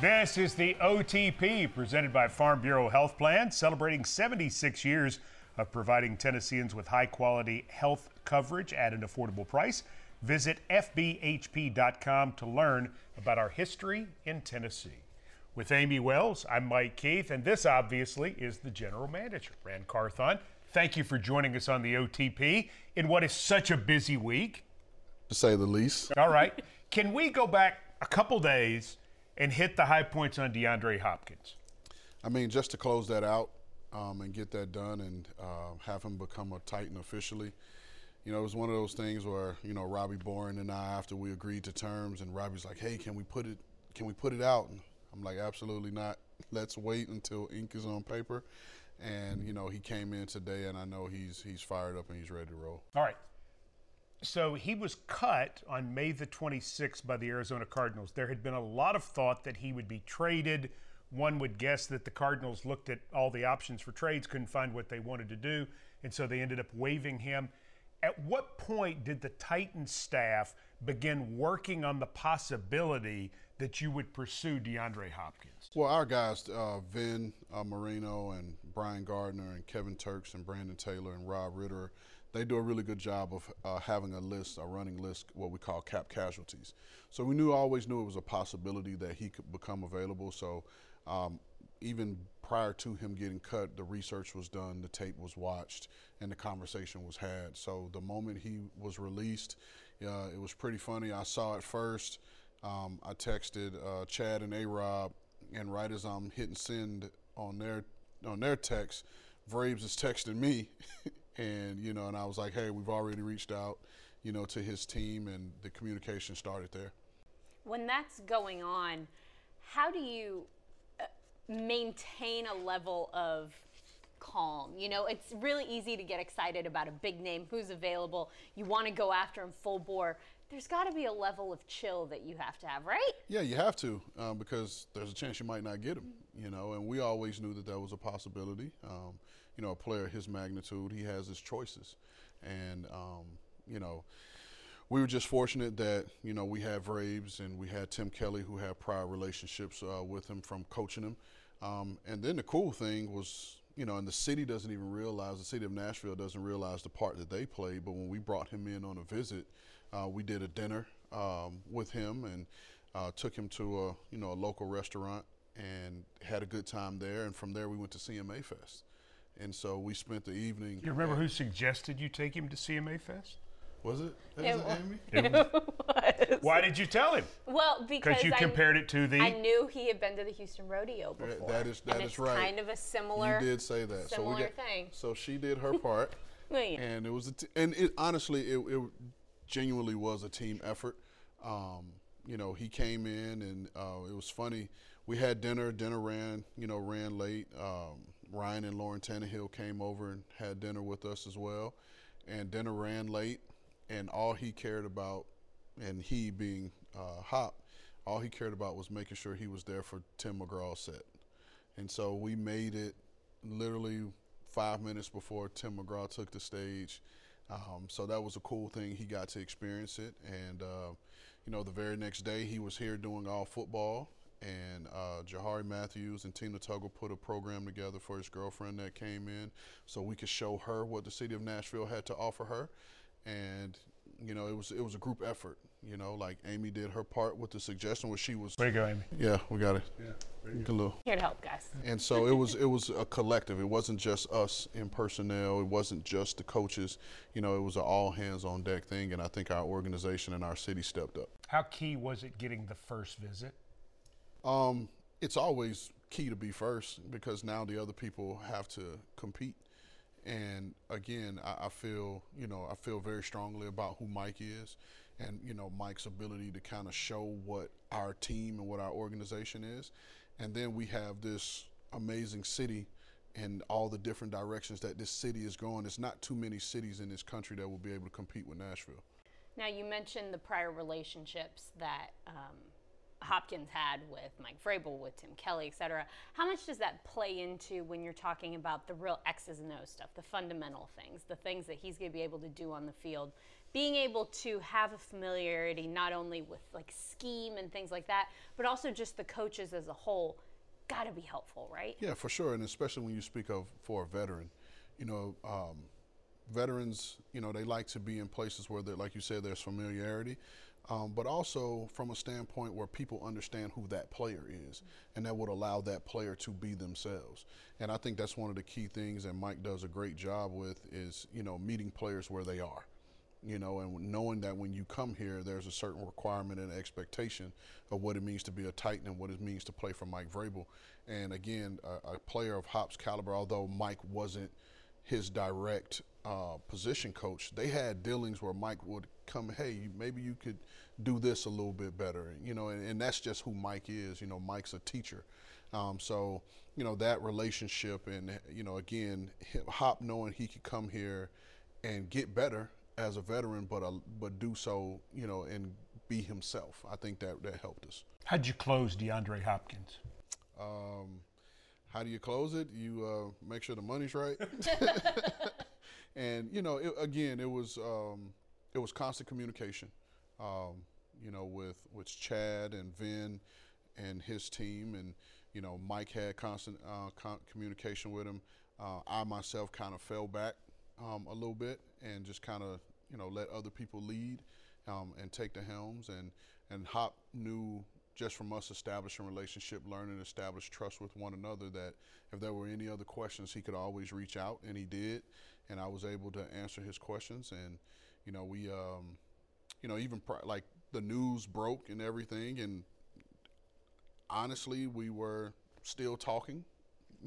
This is the OTP presented by Farm Bureau Health Plan, celebrating 76 years of providing Tennesseans with high quality health coverage at an affordable price. Visit FBHP.com to learn about our history in Tennessee. With Amie Wells, I'm Mike Keith, and this obviously is the general manager, Ran Carthon. Thank you for joining us on the OTP in what is such a busy week. To say the least. All right. Can we go back a couple days and hit the high points on DeAndre Hopkins? I mean, just to close that out um, and get that done and uh, have him become a Titan officially. You know, it was one of those things where you know Robbie Boren and I, after we agreed to terms, and Robbie's like, "Hey, can we put it? Can we put it out?" And I'm like, "Absolutely not. Let's wait until ink is on paper." And you know, he came in today, and I know he's he's fired up and he's ready to roll. All right. So he was cut on May the 26th by the Arizona Cardinals. There had been a lot of thought that he would be traded. One would guess that the Cardinals looked at all the options for trades, couldn't find what they wanted to do, and so they ended up waiving him. At what point did the Titans staff begin working on the possibility that you would pursue DeAndre Hopkins? Well, our guys, uh, Vin uh, Marino and Brian Gardner and Kevin Turks and Brandon Taylor and Rob Ritter, they do a really good job of uh, having a list, a running list, what we call cap casualties. So we knew, always knew it was a possibility that he could become available. So um, even prior to him getting cut, the research was done, the tape was watched, and the conversation was had. So the moment he was released, uh, it was pretty funny. I saw it first. Um, I texted uh, Chad and A Rob, and right as I'm hitting send on their on their text, Vrabes is texting me, and you know, and I was like, hey, we've already reached out, you know, to his team, and the communication started there. When that's going on, how do you uh, maintain a level of calm? You know, it's really easy to get excited about a big name who's available. You want to go after him full bore. There's got to be a level of chill that you have to have, right? Yeah, you have to um, because there's a chance you might not get him. You know, and we always knew that that was a possibility. Um, you know, a player his magnitude, he has his choices, and um, you know, we were just fortunate that you know we had Vrabes and we had Tim Kelly who had prior relationships uh, with him from coaching him, um, and then the cool thing was you know, and the city doesn't even realize, the city of Nashville doesn't realize the part that they played. But when we brought him in on a visit, uh, we did a dinner um, with him and uh, took him to a, you know, a local restaurant and had a good time there. And from there, we went to CMA Fest. And so we spent the evening. You remember who suggested you take him to CMA Fest? Was it? Was It it. Amie? It was- Why did you tell him? Well, because Because you I, compared it to the. I knew he had been to the Houston Rodeo before. that is- that and is it's right. kind of a similar. You did say that. so we similar got, thing. So she did her part. Well, yeah. And it was, a t- and it honestly, it, it genuinely was a team effort. Um, you know, he came in and uh, it was funny. We had dinner. Dinner ran, you know, ran late. Um, Ryan and Lauren Tannehill came over and had dinner with us as well. And dinner ran late. And all he cared about, and he being uh, Hop, all he cared about was making sure he was there for Tim McGraw's set. And so we made it literally five minutes before Tim McGraw took the stage. Um, so that was a cool thing. He got to experience it. And, uh, you know, the very next day he was here doing all football. And uh, Jahari Matthews and Tina Tuggle put a program together for his girlfriend that came in so we could show her what the city of Nashville had to offer her. And, you know, it was it was a group effort. You know, like Amie did her part with the suggestion where she was. Way to go, Amie. Yeah, we got it. Yeah, a little. Here to help, guys. And so it was it was a collective. It wasn't just us in personnel. It wasn't just the coaches. You know, it was an all hands on deck thing. And I think our organization and our city stepped up. How key was it getting the first visit? Um, it's always key to be first because now the other people have to compete. And again, I, I feel you know I feel very strongly about who Mike is, and you know Mike's ability to kind of show what our team and what our organization is, and then we have this amazing city and all the different directions that this city is going. It's not too many cities in this country that will be able to compete with Nashville. Now, you mentioned the prior relationships that um, Hopkins had with Mike Vrabel, with Tim Kelly, et cetera. How much does that play into when you're talking about the real X's and O's stuff, the fundamental things, the things that he's going to be able to do on the field? Being able to have a familiarity not only with like scheme and things like that, but also just the coaches as a whole, got to be helpful, right? Yeah, for sure, and especially when you speak of for a veteran, you know, um, veterans, you know, they like to be in places where, they, like you said, there's familiarity um, but also from a standpoint where people understand who that player is, and that would allow that player to be themselves. And I think that's one of the key things that Mike does a great job with is you know meeting players where they are. You know, and knowing that when you come here, there's a certain requirement and expectation of what it means to be a Titan and what it means to play for Mike Vrabel. And again, a, a player of Hop's caliber, although Mike wasn't his direct uh, position coach, they had dealings where Mike would come, hey, maybe you could do this a little bit better, you know, and, and that's just who Mike is. You know, Mike's a teacher. Um, so, you know, that relationship and, you know, again, Hop knowing he could come here and get better as a veteran, but, uh, but do so, you know, and be himself. I think that, that helped us. How'd you close DeAndre Hopkins? Um, how do you close it? You uh, make sure the money's right. and you know, it, again, it was um, it was constant communication. Um, you know, with with Chad and Vin and his team, and you know, Mike had constant uh, con- communication with him. Uh, I myself kind of fell back um, a little bit and just kind of you know let other people lead um, and take the helms. And and Hop knew just from us establishing relationship, learning, establish trust with one another, that if there were any other questions, he could always reach out, and he did, and I was able to answer his questions, and you know we, um, you know, even like the news broke and everything, and honestly, we were still talking,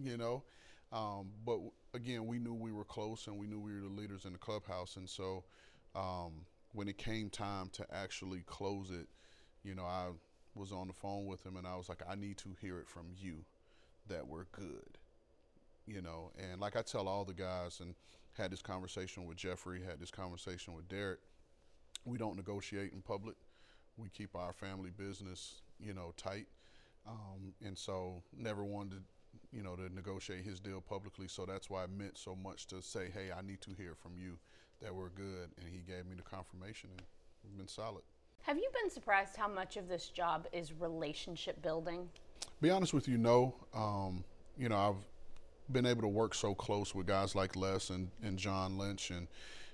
you know, um, but again, we knew we were close, and we knew we were the leaders in the clubhouse, and so um, when it came time to actually close it, you know, I was on the phone with him and I was like, I need to hear it from you that we're good. You know, and like I tell all the guys and had this conversation with Jeffrey, had this conversation with Derek, we don't negotiate in public. We keep our family business, you know, tight. Um, and so never wanted you know, to negotiate his deal publicly. So that's why it meant so much to say, hey, I need to hear from you that we're good. And he gave me the confirmation and we've been solid. Have you been surprised how much of this job is relationship building? Be honest with you, no. Um, you know, I've been able to work so close with guys like Les and, and John Lynch and,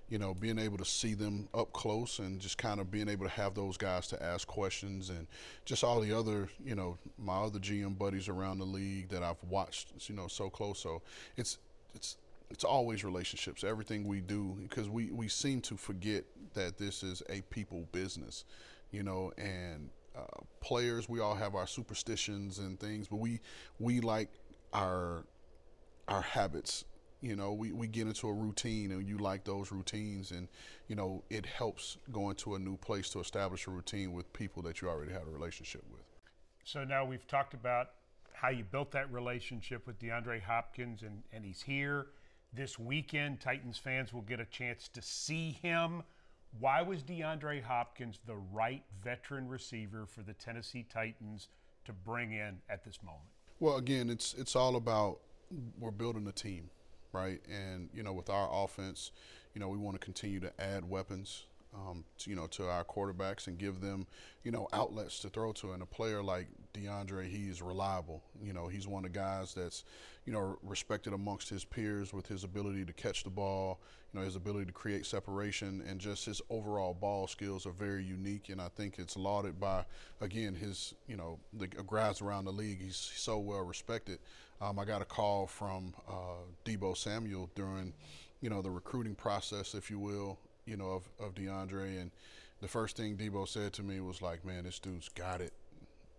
you know, being able to see them up close and just kind of being able to have those guys to ask questions and just all the other, you know, my other GM buddies around the league that I've watched, you know, so close. So it's, it's, it's always relationships. Everything we do because we, we seem to forget that this is a people business you know and uh, players we all have our superstitions and things but we we like our our habits you know we, we get into a routine and you like those routines and you know it helps going to a new place to establish a routine with people that you already have a relationship with. So now we've talked about how you built that relationship with DeAndre Hopkins and, and he's here this weekend. Titans fans will get a chance to see him. Why was DeAndre Hopkins the right veteran receiver for the Tennessee Titans to bring in at this moment? Well, again, it's it's all about we're building a team, right? And you know, with our offense, you know, we want to continue to add weapons um, to, you know, to our quarterbacks and give them, you know, outlets to throw to. And a player like DeAndre, he's reliable. You know, he's one of the guys that's, you know, respected amongst his peers with his ability to catch the ball, you know, his ability to create separation, and just his overall ball skills are very unique. And I think it's lauded by, again, his, you know, the guys around the league. He's so well respected. Um, I got a call from uh, Deebo Samuel during, you know, the recruiting process, if you will, you know, of, of DeAndre. And the first thing Deebo said to me was like, man, this dude's got it.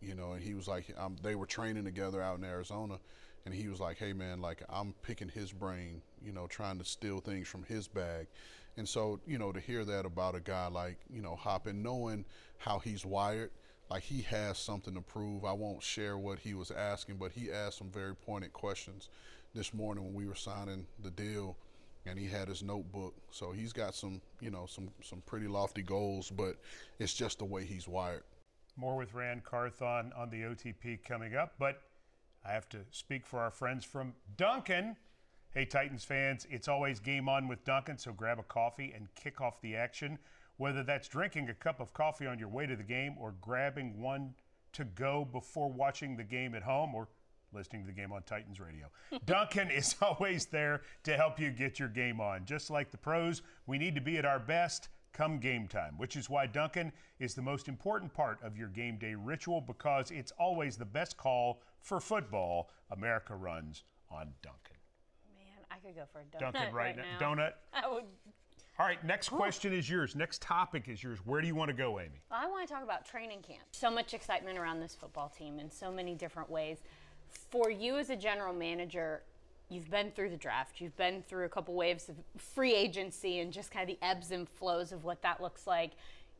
You know, and he was like, um, they were training together out in Arizona. And he was like, hey, man, like, I'm picking his brain, you know, trying to steal things from his bag. And so, you know, to hear that about a guy like, you know, Hoppin, knowing how he's wired, like he has something to prove. I won't share what he was asking, but he asked some very pointed questions this morning when we were signing the deal and he had his notebook. So he's got some, you know, some some pretty lofty goals, but it's just the way he's wired. More with Ran Carthon on the OTP coming up, but I have to speak for our friends from Dunkin'. Hey, Titans fans, it's always game on with Dunkin', so grab a coffee and kick off the action. Whether that's drinking a cup of coffee on your way to the game or grabbing one to go before watching the game at home or listening to the game on Titans radio. Dunkin' is always there to help you get your game on. Just like the pros, we need to be at our best come game time, which is why Dunkin' is the most important part of your game day ritual because it's always the best call for football. America runs on Dunkin'. Man, I could go for a donut Dunkin' right, now. now. Donut. I would. All right, next question is yours. Next topic is yours. Where do you want to go, Amie? I want to talk about training camp. So much excitement around this football team in so many different ways. For you as a general manager, you've been through the draft, you've been through a couple waves of free agency and just kind of the ebbs and flows of what that looks like.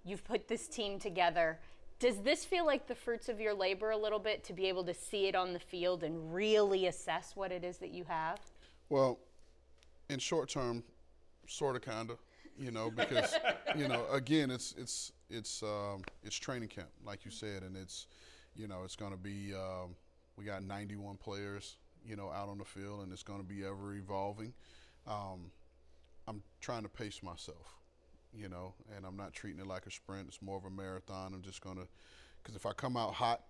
You've put this team together. Does this feel like the fruits of your labor a little bit to be able to see it on the field and really assess what it is that you have? Well, in short term, sort of, kind of, you know, because you know, again, it's it's it's um, it's training camp, like you said, and it's you know, it's going to be um, we got 91 players, you know, out on the field, and it's going to be ever evolving. Um, I'm trying to pace myself, you know, and I'm not treating it like a sprint. It's more of a marathon. I'm just going to, because if I come out hot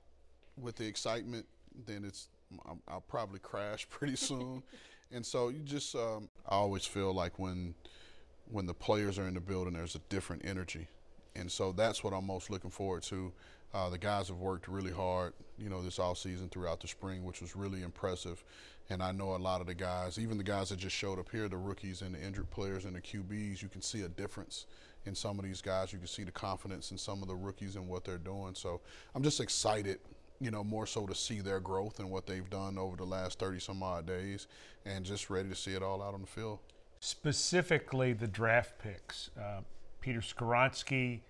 with the excitement, then it's I'm, I'll probably crash pretty soon. and so you just, um, I always feel like when when the players are in the building, there's a different energy, and so that's what I'm most looking forward to. Uh, the guys have worked really hard, you know, this all season throughout the spring, which was really impressive. And I know a lot of the guys, even the guys that just showed up here, the rookies and the injured players and the QBs, you can see a difference in some of these guys. You can see the confidence in some of the rookies and what they're doing. So I'm just excited you know, more so to see their growth and what they've done over the last 30 some odd days and just ready to see it all out on the field. Specifically, the draft picks. Uh, Peter Skoronski,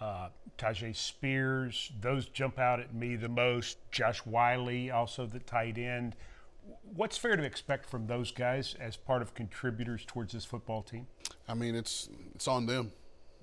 uh, Tyjae Spears, those jump out at me the most. Josh Whyle, also the tight end. What's fair to expect from those guys as part of contributors towards this football team? I mean, it's it's on them.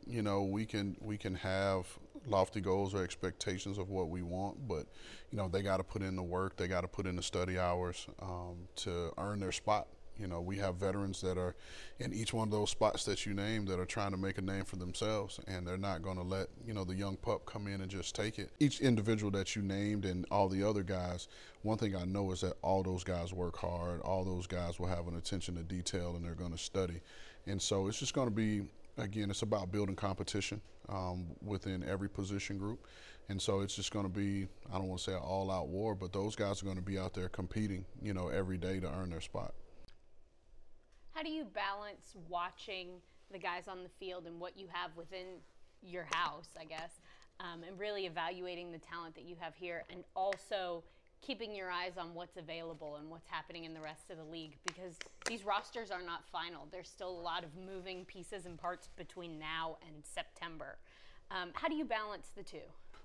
You know, we can we can have lofty goals or expectations of what we want, but you know they got to put in the work. They got to put in the study hours um, to earn their spot. You know, we have veterans that are in each one of those spots that you named that are trying to make a name for themselves, and they're not going to let you know the young pup come in and just take it. Each individual that you named and all the other guys, one thing I know is that all those guys work hard. All those guys will have an attention to detail, and they're going to study. And so it's just going to be again, it's about building competition um, within every position group. And so it's just going to be, I don't want to say an all out war, but those guys are going to be out there competing, you know, every day to earn their spot. How do you balance watching the guys on the field and what you have within your house, I guess, um, and really evaluating the talent that you have here and also keeping your eyes on what's available and what's happening in the rest of the league because these rosters are not final. There's still a lot of moving pieces and parts between now and September. Um, how do you balance the two?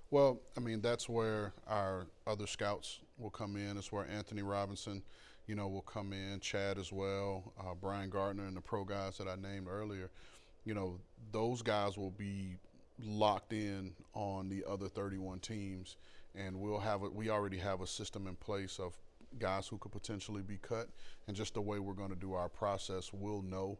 Well, I mean, that's where our other scouts will come in. It's where Anthony Robinson, you know, will come in, Chad as well, uh, Brian Gardner, and the pro guys that I named earlier. You know, those guys will be locked in on the other 31 teams and we'll have a, we already have a system in place of guys who could potentially be cut, and just the way we're going to do our process, we'll know,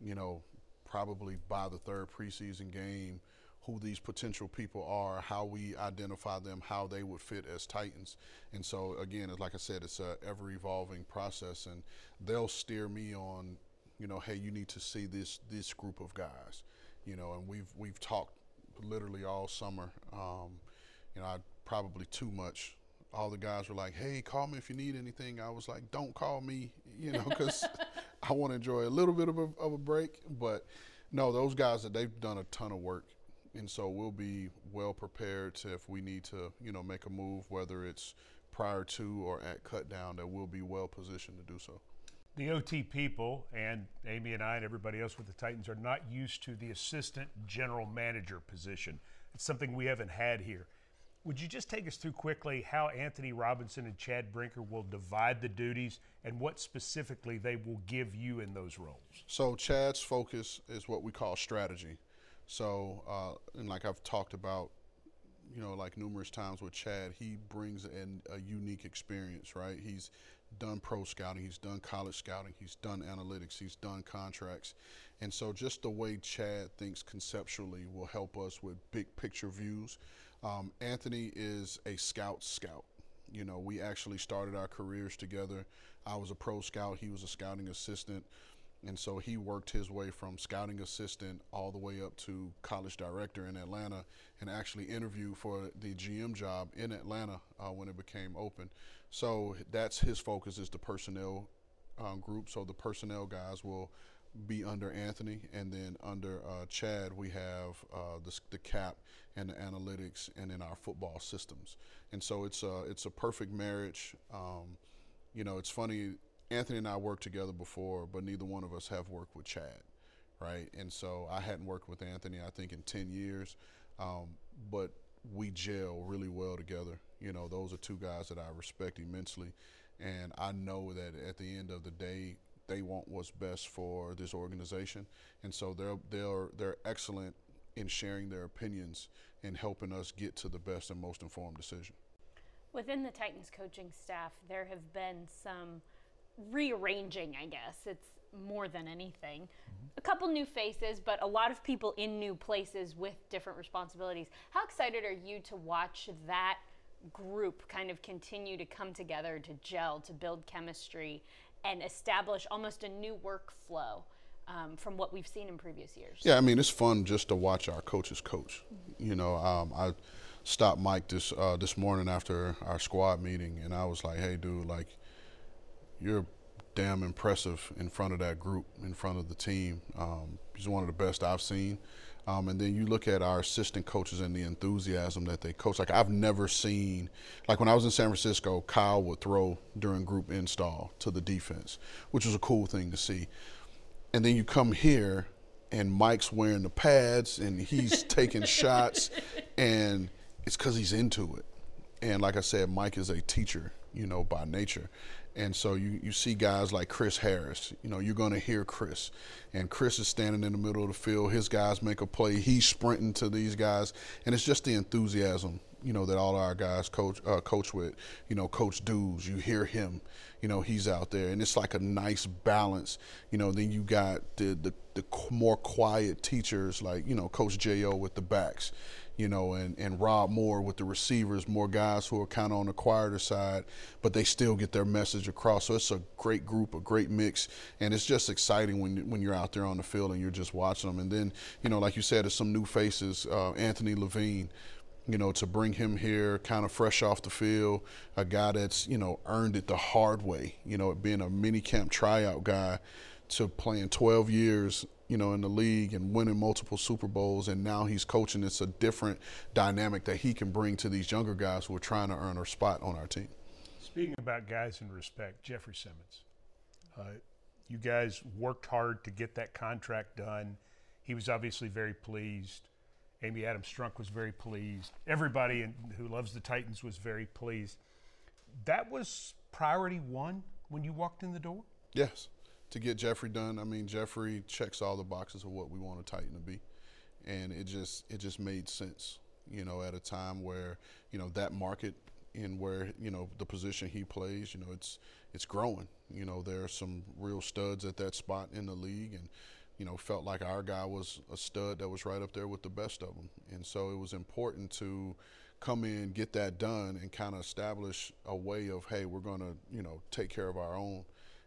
you know, probably by the third preseason game who these potential people are, how we identify them, how they would fit as Titans. And so again, like I said, it's an ever evolving process, and they'll steer me on, you know, hey, you need to see this this group of guys, you know, and we've we've talked literally all summer. Um, you know, I probably too much. All the guys were like, "Hey, call me if you need anything." I was like, "Don't call me," you know, because I want to enjoy a little bit of a, of a break. But no, those guys that they've done a ton of work, and so we'll be well prepared to if we need to, you know, make a move, whether it's prior to or at cut down, that we'll be well positioned to do so. The OT people and Amie and I and everybody else with the Titans are not used to the assistant general manager position. It's something we haven't had here. Would you just take us through quickly how Anthony Robinson and Chad Brinker will divide the duties and what specifically they will give you in those roles? So, Chad's focus is what we call strategy. So, uh, and like I've talked about you know, like numerous times with Chad, he brings an, a unique experience, right? He's done pro scouting, he's done college scouting, he's done analytics, he's done contracts. And so just the way Chad thinks conceptually will help us with big picture views. Um, Anthony is a scout scout. You know, we actually started our careers together. I was a pro scout, he was a scouting assistant. And so he worked his way from scouting assistant all the way up to college director in Atlanta and actually interviewed for the GM job in Atlanta uh, when it became open. So that's his focus is the personnel um, group. So the personnel guys will be under Anthony, and then under uh, Chad we have uh, the, the, cap and the analytics, and then our football systems. And so it's a it's a perfect marriage. Um, you know, it's funny. Anthony and I worked together before, but neither one of us have worked with Chad, right? And so I hadn't worked with Anthony, I think, in 10 years, um, but we gel really well together. You know, those are two guys that I respect immensely. And I know that at the end of the day, they want what's best for this organization. And so they're, they're, they're excellent in sharing their opinions and helping us get to the best and most informed decision. Within the Titans coaching staff, there have been some rearranging, I guess. It's more than anything. Mm-hmm. A couple new faces, but a lot of people in new places with different responsibilities. How excited are you to watch that group kind of continue to come together, to gel, to build chemistry, and establish almost a new workflow? Um, from what we've seen in previous years. Yeah, I mean it's fun just to watch our coaches coach. Mm-hmm. You know, um, I stopped Mike this uh, this morning after our squad meeting, and I was like, "Hey, dude, like you're damn impressive in front of that group, in front of the team. Um, he's one of the best I've seen. Um, and then you look at our assistant coaches and the enthusiasm that they coach. Like I've never seen, like when I was in San Francisco, Kyle would throw during group install to the defense, which was a cool thing to see. And then you come here, and Mike's wearing the pads and he's taking shots, and it's because he's into it. And like I said, Mike is a teacher, you know, by nature. And so you, you see guys like Chris Harris. You know, you're going to hear Chris. And Chris is standing in the middle of the field. His guys make a play. He's sprinting to these guys. And it's just the enthusiasm, you know, that all our guys coach uh, coach with. You know, Coach Dudes, you hear him. You know, he's out there. And it's like a nice balance. You know, then you got the, the, the more quiet teachers like, you know, Coach J.O. with the backs you know, and, and Rob Moore with the receivers, more guys who are kind of on the quieter side, but they still get their message across. So it's a great group, a great mix, and it's just exciting when when you're out there on the field and you're just watching them. And then, you know, like you said, there's some new faces. Uh, Anthony Levine, you know, to bring him here kind of fresh off the field, a guy that's, you know, earned it the hard way, you know, being a mini camp tryout guy to playing 12 years you know, in the league and winning multiple Super Bowls, and now he's coaching. It's a different dynamic that he can bring to these younger guys who are trying to earn a spot on our team. Speaking about guys in respect, Jeffrey Simmons, uh, you guys worked hard to get that contract done. He was obviously very pleased. Amy Adams Strunk was very pleased. Everybody in, who loves the Titans was very pleased. That was priority one when you walked in the door? Yes to get Jeffrey done. I mean, Jeffrey checks all the boxes of what we want a Titan to be, and it just it just made sense. You know, at a time where you know that market in where you know the position he plays, you know, it's it's growing. You know, there are some real studs at that spot in the league, and you know, felt like our guy was a stud that was right up there with the best of them. And so it was important to come in, get that done, and kind of establish a way of, hey, we're to, you know, take care of our own.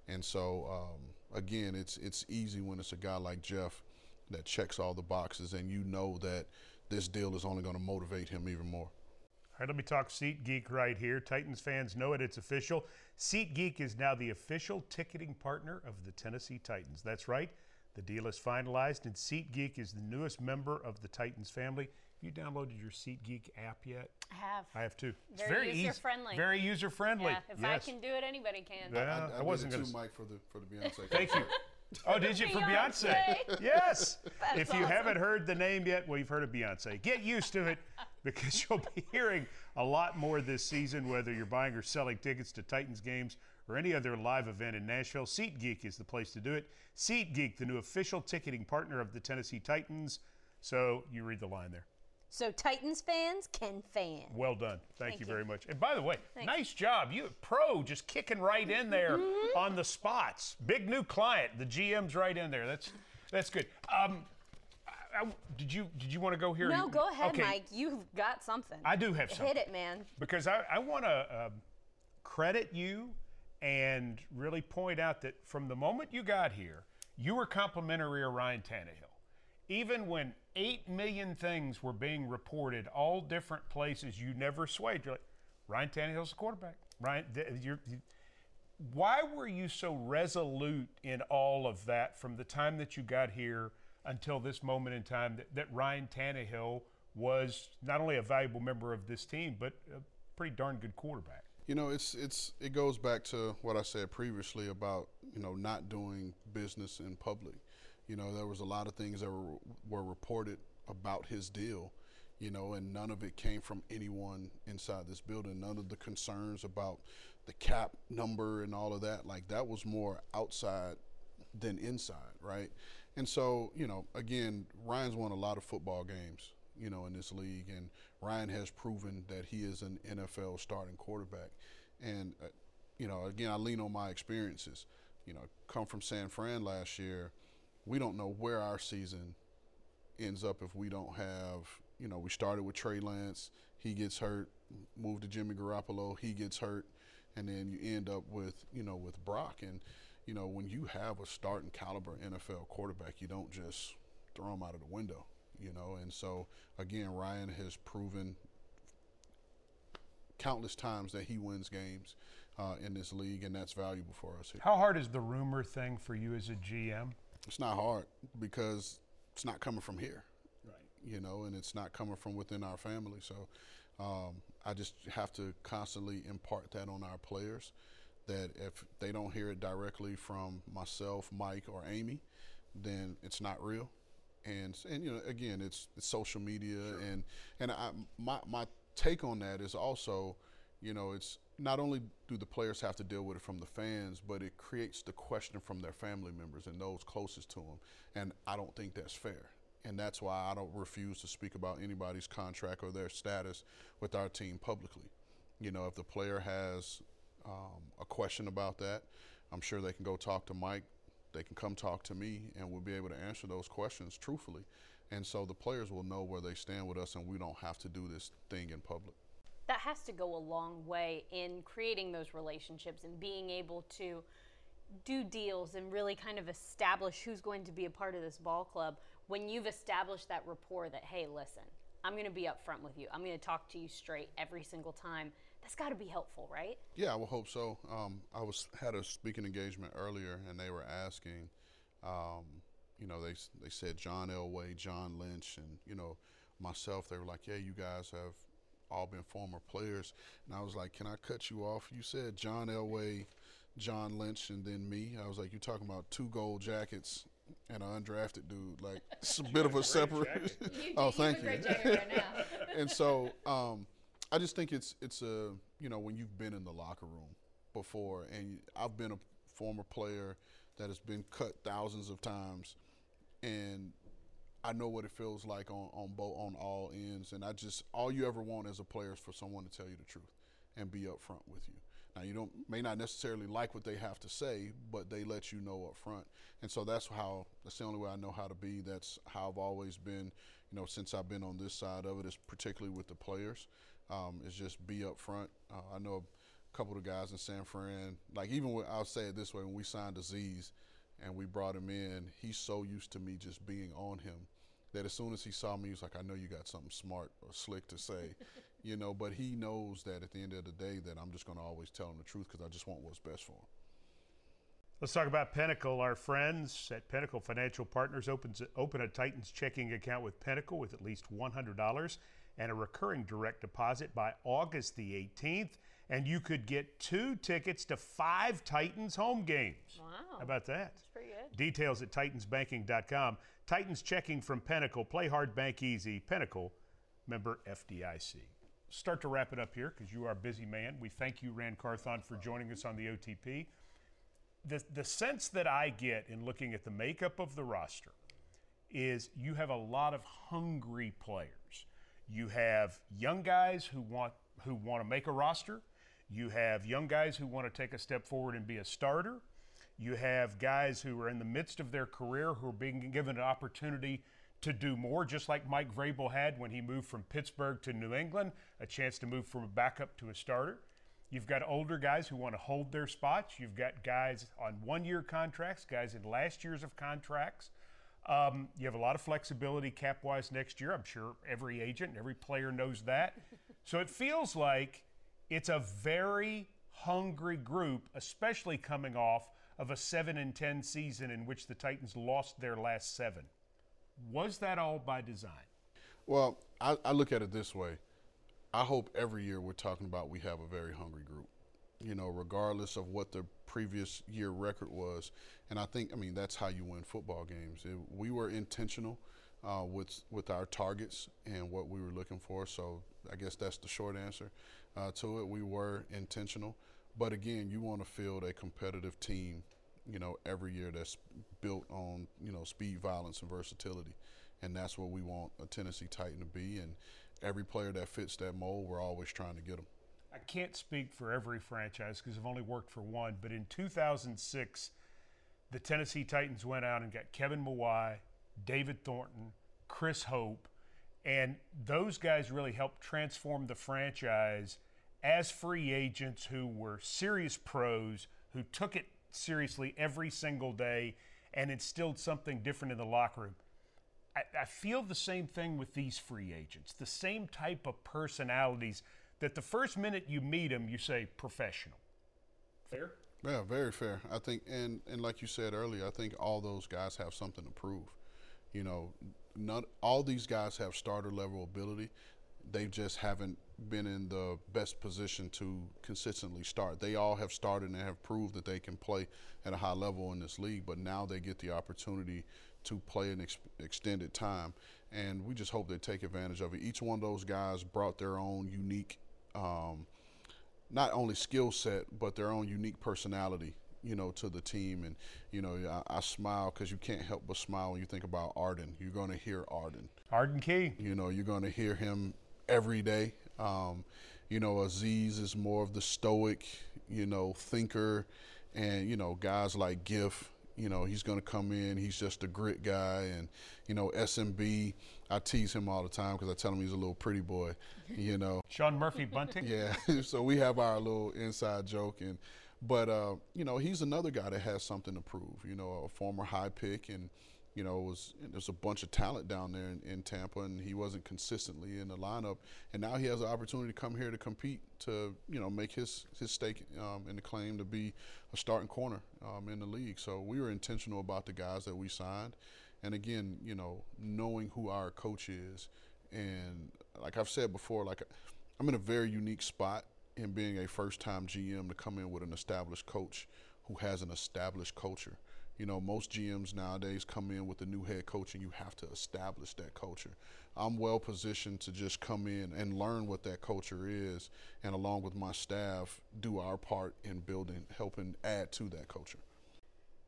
And so, um, again, it's it's easy when it's a guy like Jeff that checks all the boxes, and you know that this deal is only going to motivate him even more. All right, let me talk SeatGeek right here. Titans fans know it, it's official. SeatGeek is now the official ticketing partner of the Tennessee Titans. That's right, the deal is finalized, and SeatGeek is the newest member of the Titans family. Have you downloaded your SeatGeek app yet? I have. I have too. It's very, very user friendly. Very user friendly. Yeah, if yes. I can do it, anybody can. Yeah, I, I, I wasn't going to. Mike for the for the Beyonce. Thank you. Oh, did you for Beyonce? yes. That's if you awesome. haven't heard the name yet, well, you've heard of Beyonce. Get used to it because you'll be hearing a lot more this season, whether you're buying or selling tickets to Titans games or any other live event in Nashville. SeatGeek is the place to do it. SeatGeek, the new official ticketing partner of the Tennessee Titans. So you read the line there. So Titans fans can fan. Well done. Thank, Thank you you. very much. And by the way, Thanks. nice job. You pro just kicking right in there Mm-hmm. on the spots. Big new client. The GM's right in there. That's that's good. Um, I, I- did you did you want to go here? No, go ahead, okay, Mike. You've got something. I do have something Hit it, man. because I, I want to um, credit you and really point out that from the moment you got here, you were complimentary of Ryan Tannehill. Even when 8 million things were being reported, all different places, you never swayed. You're like, Ryan Tannehill's the quarterback. Ryan, you're, you, why were you so resolute in all of that from the time that you got here until this moment in time that, that Ryan Tannehill was not only a valuable member of this team, but a pretty darn good quarterback? You know, it's it's it goes back to what I said previously about you know not doing business in public. You know, there was a lot of things that were were reported about his deal. You know, and none of it came from anyone inside this building. None of the concerns about the cap number and all of that, like that was more outside than inside, right? And so, you know, again, Ryan's won a lot of football games, you know, in this league, and Ryan has proven that he is an NFL starting quarterback. And, uh, you know, again, I lean on my experiences. You know, come from San Fran last year, we don't know where our season ends up if we don't have, you know, we started with Trey Lance, he gets hurt, moved to Jimmy Garoppolo, he gets hurt, and then you end up with, you know, with Brock. And, you know, when you have a starting caliber NFL quarterback, you don't just throw him out of the window, you know. And so, again, Ryan has proven countless times that he wins games uh, in this league, and that's valuable for us. How hard is the rumor thing for you as a GM? It's not hard because it's not coming from here. Right. you know, and it's not coming from within our family. So um, I just have to constantly impart that on our players that if they don't hear it directly from myself, Mike, or Amy, then it's not real. And and you know, again, it's, it's social media, and and I, my my take on that is also, you know, it's not only do the players have to deal with it from the fans, but it creates the question from their family members and those closest to them. And I don't think that's fair. And that's why I don't refuse to speak about anybody's contract or their status with our team publicly. You know, if the player has um, a question about that, I'm sure they can go talk to Mike. They can come talk to me, and we'll be able to answer those questions truthfully. And so the players will know where they stand with us, and we don't have to do this thing in public. That has to go a long way in creating those relationships and being able to do deals and really kind of establish who's going to be a part of this ball club when you've established that rapport that hey listen i'm going to be upfront with you i'm going to talk to you straight every single time that's got to be helpful right Yeah, I will hope so. Um, I was had a speaking engagement earlier, and they were asking, um, you know, they they said John Elway, John Lynch, and you know, myself. They were like, "Yeah, you guys have all been former players," and I was like, "Can I cut you off? You said John Elway, John Lynch, and then me." I was like, "You're talking about two gold jackets." And an undrafted dude, like it's a bit of a separate. oh, thank you. and so um, I just think it's it's a you know when you've been in the locker room before, and I've been a former player that has been cut thousands of times, and I know what it feels like on on both on all ends. And I just all you ever want as a player is for someone to tell you the truth and be upfront with you. Now you don't may not necessarily like what they have to say, but they let you know up front. And so that's how that's the only way I know how to be. That's how I've always been, you know, since I've been on this side of it, is particularly with the players. Um, is just be upfront. Uh, I know a couple of guys in San Fran, like even when I'll say it this way, when we signed Aziz and we brought him in, he's so used to me just being on him that as soon as he saw me, he was like, I know you got something smart or slick to say, you know, but he knows that at the end of the day that I'm just going to always tell him the truth because I just want what's best for him. Let's talk about Pinnacle. Our friends at Pinnacle Financial Partners opens open a Titans checking account with Pinnacle with at least $100 and a recurring direct deposit by August the 18th, and you could get two tickets to five Titans home games. Wow. How about that? That's pretty Details at titansbanking.com. Titans checking from Pinnacle. Play hard, bank easy. Pinnacle, member FDIC. Start to wrap it up here because you are a busy man. We thank you, Ran Carthon, for joining us on the OTP. The, the sense that I get in looking at the makeup of the roster is you have a lot of hungry players. You have young guys who want who want to make a roster. You have young guys who want to take a step forward and be a starter. You have guys who are in the midst of their career who are being given an opportunity to do more, just like Mike Vrabel had when he moved from Pittsburgh to New England, a chance to move from a backup to a starter. You've got older guys who want to hold their spots. You've got guys on one year contracts, guys in last years of contracts. Um, you have a lot of flexibility cap wise next year. I'm sure every agent and every player knows that. so it feels like it's a very hungry group, especially coming off of a 7 and 10 season in which the Titans lost their last seven. Was that all by design? Well, I, I look at it this way. I hope every year we're talking about we have a very hungry group, you know, regardless of what the previous year record was. And I think, I mean, that's how you win football games. It, we were intentional uh, with with our targets and what we were looking for. So I guess that's the short answer uh, to it. We were intentional, but again, you want to field a competitive team, you know, every year that's built on you know speed, violence, and versatility, and that's what we want a Tennessee Titan to be. And every player that fits that mold, we're always trying to get them. I can't speak for every franchise because I've only worked for one, but in 2006, the Tennessee Titans went out and got Kevin Mawae, David Thornton, Chris Hope, and those guys really helped transform the franchise as free agents who were serious pros who took it seriously every single day and instilled something different in the locker room. I, I, feel the same thing with these free agents, the same type of personalities that the first minute you meet them, you say professional. Fair? Yeah, very fair. I think, and, and like you said earlier, I think all those guys have something to prove. You know, not all these guys have starter level ability. They just haven't been in the best position to consistently start. They all have started and have proved that they can play at a high level in this league, but now they get the opportunity to play an ex- extended time. And we just hope they take advantage of it. Each one of those guys brought their own unique, um, not only skill set, but their own unique personality you know, to the team. And, you know, I, I smile because you can't help but smile when you think about Arden. You're going to hear Arden. Arden Key. You know, you're going to hear him every day. Um, you know, Aziz is more of the stoic, you know, thinker. And, you know, guys like Giff, you know, he's going to come in. He's just a grit guy. And, you know, SMB, I tease him all the time because I tell him he's a little pretty boy, you know. Sean Murphy Bunting? yeah. so we have our little inside joke. And, but uh, you know, he's another guy that has something to prove. You know, a former high pick, and you know, was there's a bunch of talent down there in, in, Tampa, and he wasn't consistently in the lineup. And now he has an opportunity to come here to compete to you know make his his stake um, in the claim to be a starting corner um, in the league. So we were intentional about the guys that we signed, and again, you know, knowing who our coach is, and like I've said before, like I'm in a very unique spot in being a first time GM to come in with an established coach who has an established culture. You know, most GMs nowadays come in with a new head coach and you have to establish that culture. I'm well positioned to just come in and learn what that culture is and along with my staff do our part in building helping add to that culture.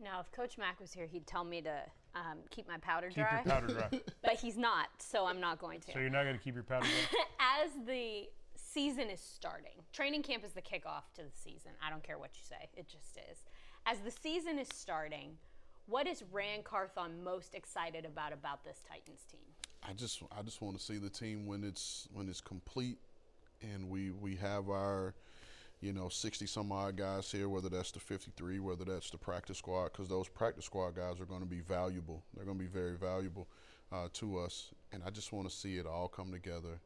Now, if Coach Mack was here, he'd tell me to um, keep my powder keep dry. Keep your powder dry. but he's not, so I'm not going to. So you're not going to keep your powder dry? As the season is starting. Training camp is the kickoff to the season. I don't care what you say, it just is. As the season is starting, what is Ran Carthon most excited about about this Titans team? I just I just want to see the team when it's when it's complete and we we have our you know 60 some odd guys here whether that's the 53 whether that's the practice squad because those practice squad guys are going to be valuable they're going to be very valuable uh, to us and i just want to see it all come together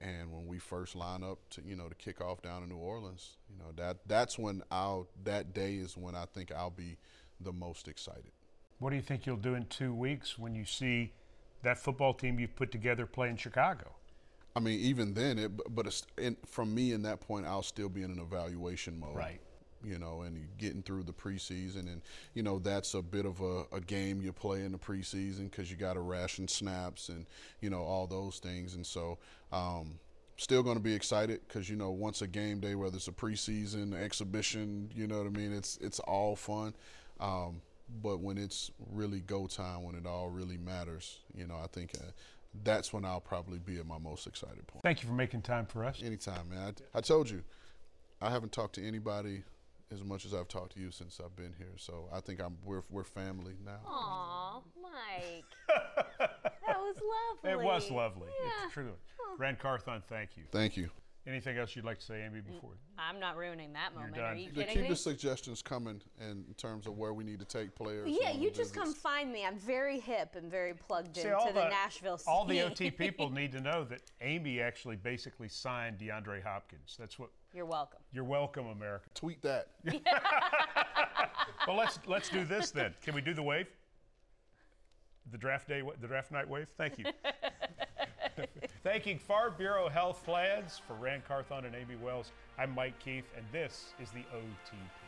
and when we first line up to you know to kick off down in New Orleans, you know that that's when I'll that day is when I think I'll be the most excited. What do you think you'll do in two weeks when you see that football team you've put together play in Chicago? I mean, even then, it but it's, in, from me in that point, I'll still be in an evaluation mode. Right you know, and getting through the preseason. And, you know, that's a bit of a, a game you play in the preseason because you got to ration snaps and, you know, all those things. And so, um, still going to be excited because, you know, once a game day, whether it's a preseason, exhibition, you know what I mean, it's, it's all fun. Um, but when it's really go time, when it all really matters, you know, I think uh, that's when I'll probably be at my most excited point. Thank you for making time for us. Anytime, man. I, I told you, I haven't talked to anybody as much as I've talked to you since I've been here. So I think I'm we're we're family now. Aw, Mike. that was lovely. It was lovely. Yeah. It's true. Ran Carthon, thank you. Thank you. Anything else you'd like to say, Amie, mm, before? I'm not ruining that moment. Are done. you To kidding keep me? the suggestions coming in terms of where we need to take players. Yeah, you just visits. come find me. I'm very hip and very plugged See, into all the, Nashville scene. all the OT people need to know that Amie actually basically signed DeAndre Hopkins. That's what. You're welcome. You're welcome, America. Tweet that. Well, let's let's do this then. Can we do the wave? The draft day, the draft night wave. Thank you. Thanking Farm Bureau Health Plans for Ran Carthon and Amie Wells. I'm Mike Keith, and this is the OTP.